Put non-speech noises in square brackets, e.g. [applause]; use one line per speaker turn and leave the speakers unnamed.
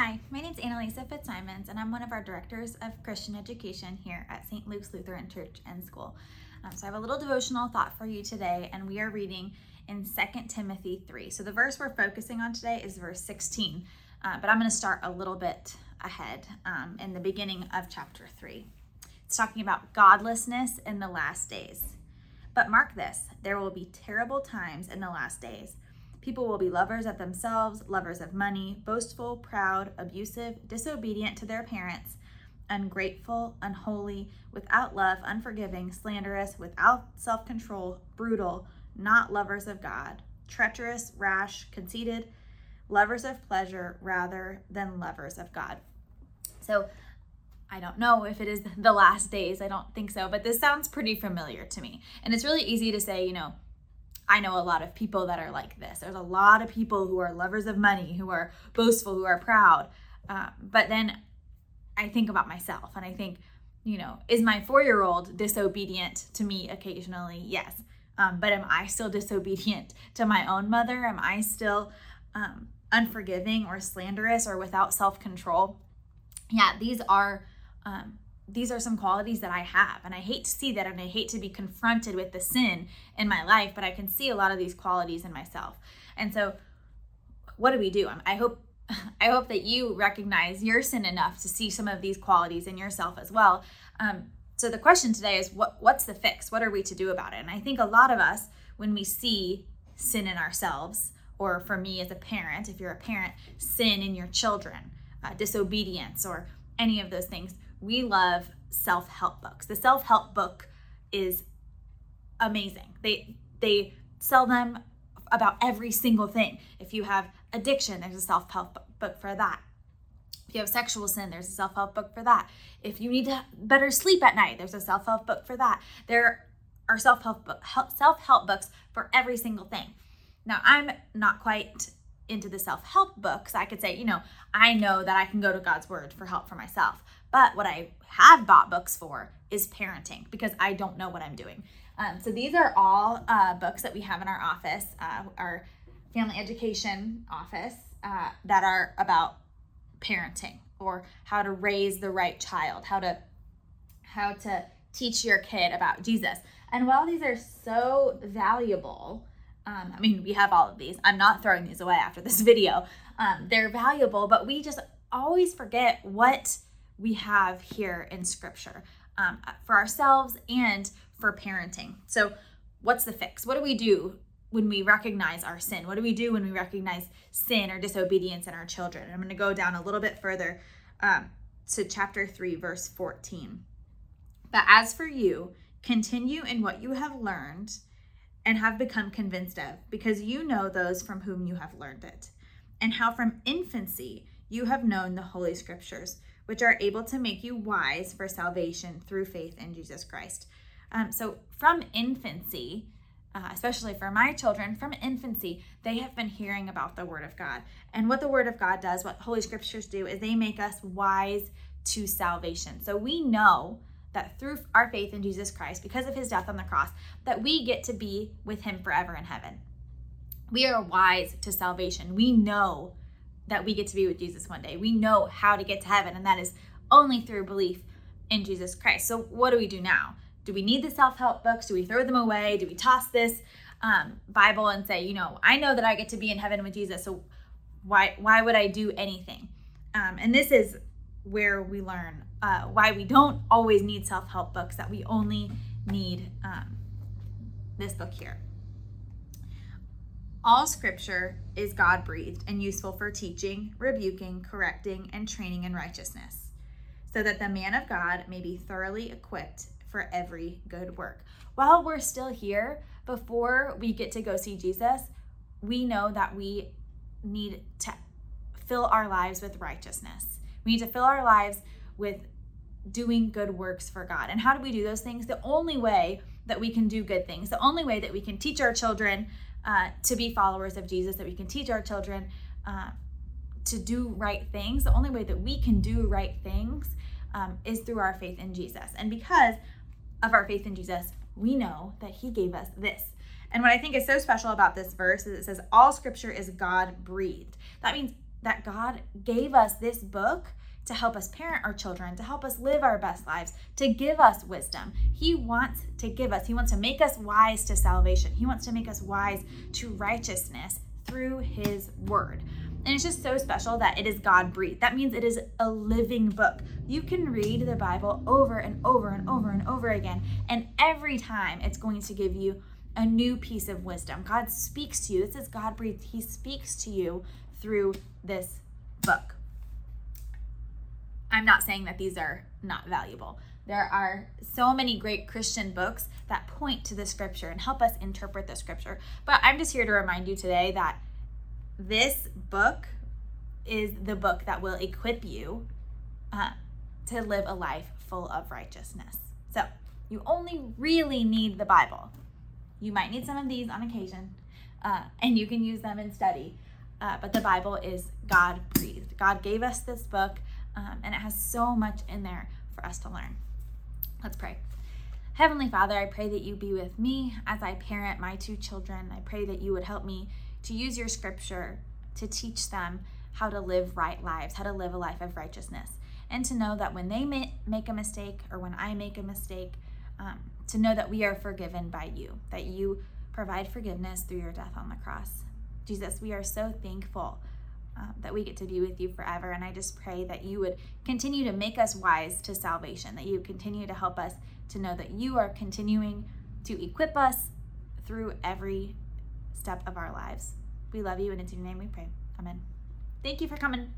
Hi, my name is Annalisa Fitzsimons, and I'm one of our directors of Christian education here at St. Luke's Lutheran Church and School. Um, so I have a little devotional thought for you today, and we are reading in 2 Timothy 3. So the verse we're focusing on today is verse 16, uh, but I'm going to start a little bit ahead um, in the beginning of chapter 3. It's talking about godlessness in the last days. But mark this there will be terrible times in the last days. People will be lovers of themselves, lovers of money, boastful, proud, abusive, disobedient to their parents, ungrateful, unholy, without love, unforgiving, slanderous, without self control, brutal, not lovers of God, treacherous, rash, conceited, lovers of pleasure rather than lovers of God. So, I don't know if it is [laughs] the last days. I don't think so, but this sounds pretty familiar to me. And it's really easy to say, you know, I know a lot of people that are like this. There's a lot of people who are lovers of money, who are boastful, who are proud. Uh, but then I think about myself and I think, you know, is my four year old disobedient to me occasionally? Yes. Um, but am I still disobedient to my own mother? Am I still um, unforgiving or slanderous or without self control? Yeah, these are. Um, these are some qualities that I have. And I hate to see that and I hate to be confronted with the sin in my life, but I can see a lot of these qualities in myself. And so what do we do? I hope [laughs] I hope that you recognize your sin enough to see some of these qualities in yourself as well. Um, so the question today is what what's the fix? What are we to do about it? And I think a lot of us when we see sin in ourselves or for me as a parent, if you're a parent, sin in your children, uh, disobedience or any of those things, we love self-help books. The self-help book is amazing. They they sell them about every single thing. If you have addiction, there's a self-help book for that. If you have sexual sin, there's a self-help book for that. If you need to better sleep at night, there's a self-help book for that. There are self-help book, self-help books for every single thing. Now, I'm not quite into the self-help books. I could say, you know, I know that I can go to God's word for help for myself. But what I have bought books for is parenting because I don't know what I'm doing. Um, so these are all uh, books that we have in our office, uh, our family education office, uh, that are about parenting or how to raise the right child, how to how to teach your kid about Jesus. And while these are so valuable, um, I mean, we have all of these. I'm not throwing these away after this [laughs] video. Um, they're valuable, but we just always forget what we have here in scripture um, for ourselves and for parenting. So, what's the fix? What do we do when we recognize our sin? What do we do when we recognize sin or disobedience in our children? And I'm going to go down a little bit further um, to chapter 3, verse 14. But as for you, continue in what you have learned and have become convinced of, because you know those from whom you have learned it, and how from infancy you have known the Holy Scriptures which are able to make you wise for salvation through faith in Jesus Christ. Um, so, from infancy, uh, especially for my children, from infancy, they have been hearing about the Word of God. And what the Word of God does, what Holy Scriptures do, is they make us wise to salvation. So, we know that through our faith in Jesus Christ, because of his death on the cross, that we get to be with him forever in heaven. We are wise to salvation. We know that we get to be with Jesus one day. We know how to get to heaven, and that is only through belief in Jesus Christ. So, what do we do now? Do we need the self help books? Do we throw them away? Do we toss this um, Bible and say, you know, I know that I get to be in heaven with Jesus, so why why would I do anything? Um, and this is where we learn uh, why we don't always need self help books. That we only need um, this book here. All scripture is God breathed and useful for teaching, rebuking, correcting, and training in righteousness, so that the man of God may be thoroughly equipped for every good work. While we're still here, before we get to go see Jesus, we know that we need to fill our lives with righteousness. We need to fill our lives with doing good works for God. And how do we do those things? The only way that we can do good things, the only way that we can teach our children uh, to be followers of Jesus, that we can teach our children uh, to do right things. The only way that we can do right things um, is through our faith in Jesus. And because of our faith in Jesus, we know that He gave us this. And what I think is so special about this verse is it says, All scripture is God breathed. That means that God gave us this book to help us parent our children, to help us live our best lives, to give us wisdom. He wants to give us, He wants to make us wise to salvation. He wants to make us wise to righteousness through His word. And it's just so special that it is God breathed. That means it is a living book. You can read the Bible over and over and over and over again, and every time it's going to give you a new piece of wisdom. God speaks to you. This is God breathed. He speaks to you through this book. I'm not saying that these are not valuable. There are so many great Christian books that point to the scripture and help us interpret the scripture. But I'm just here to remind you today that this book is the book that will equip you uh, to live a life full of righteousness. So you only really need the Bible. You might need some of these on occasion, uh, and you can use them in study. Uh, but the Bible is God breathed. God gave us this book, um, and it has so much in there for us to learn. Let's pray. Heavenly Father, I pray that you be with me as I parent my two children. I pray that you would help me to use your scripture to teach them how to live right lives, how to live a life of righteousness, and to know that when they make a mistake or when I make a mistake, um, to know that we are forgiven by you, that you provide forgiveness through your death on the cross. Jesus, we are so thankful um, that we get to be with you forever. And I just pray that you would continue to make us wise to salvation, that you continue to help us to know that you are continuing to equip us through every step of our lives. We love you, and it's in your name we pray. Amen. Thank you for coming.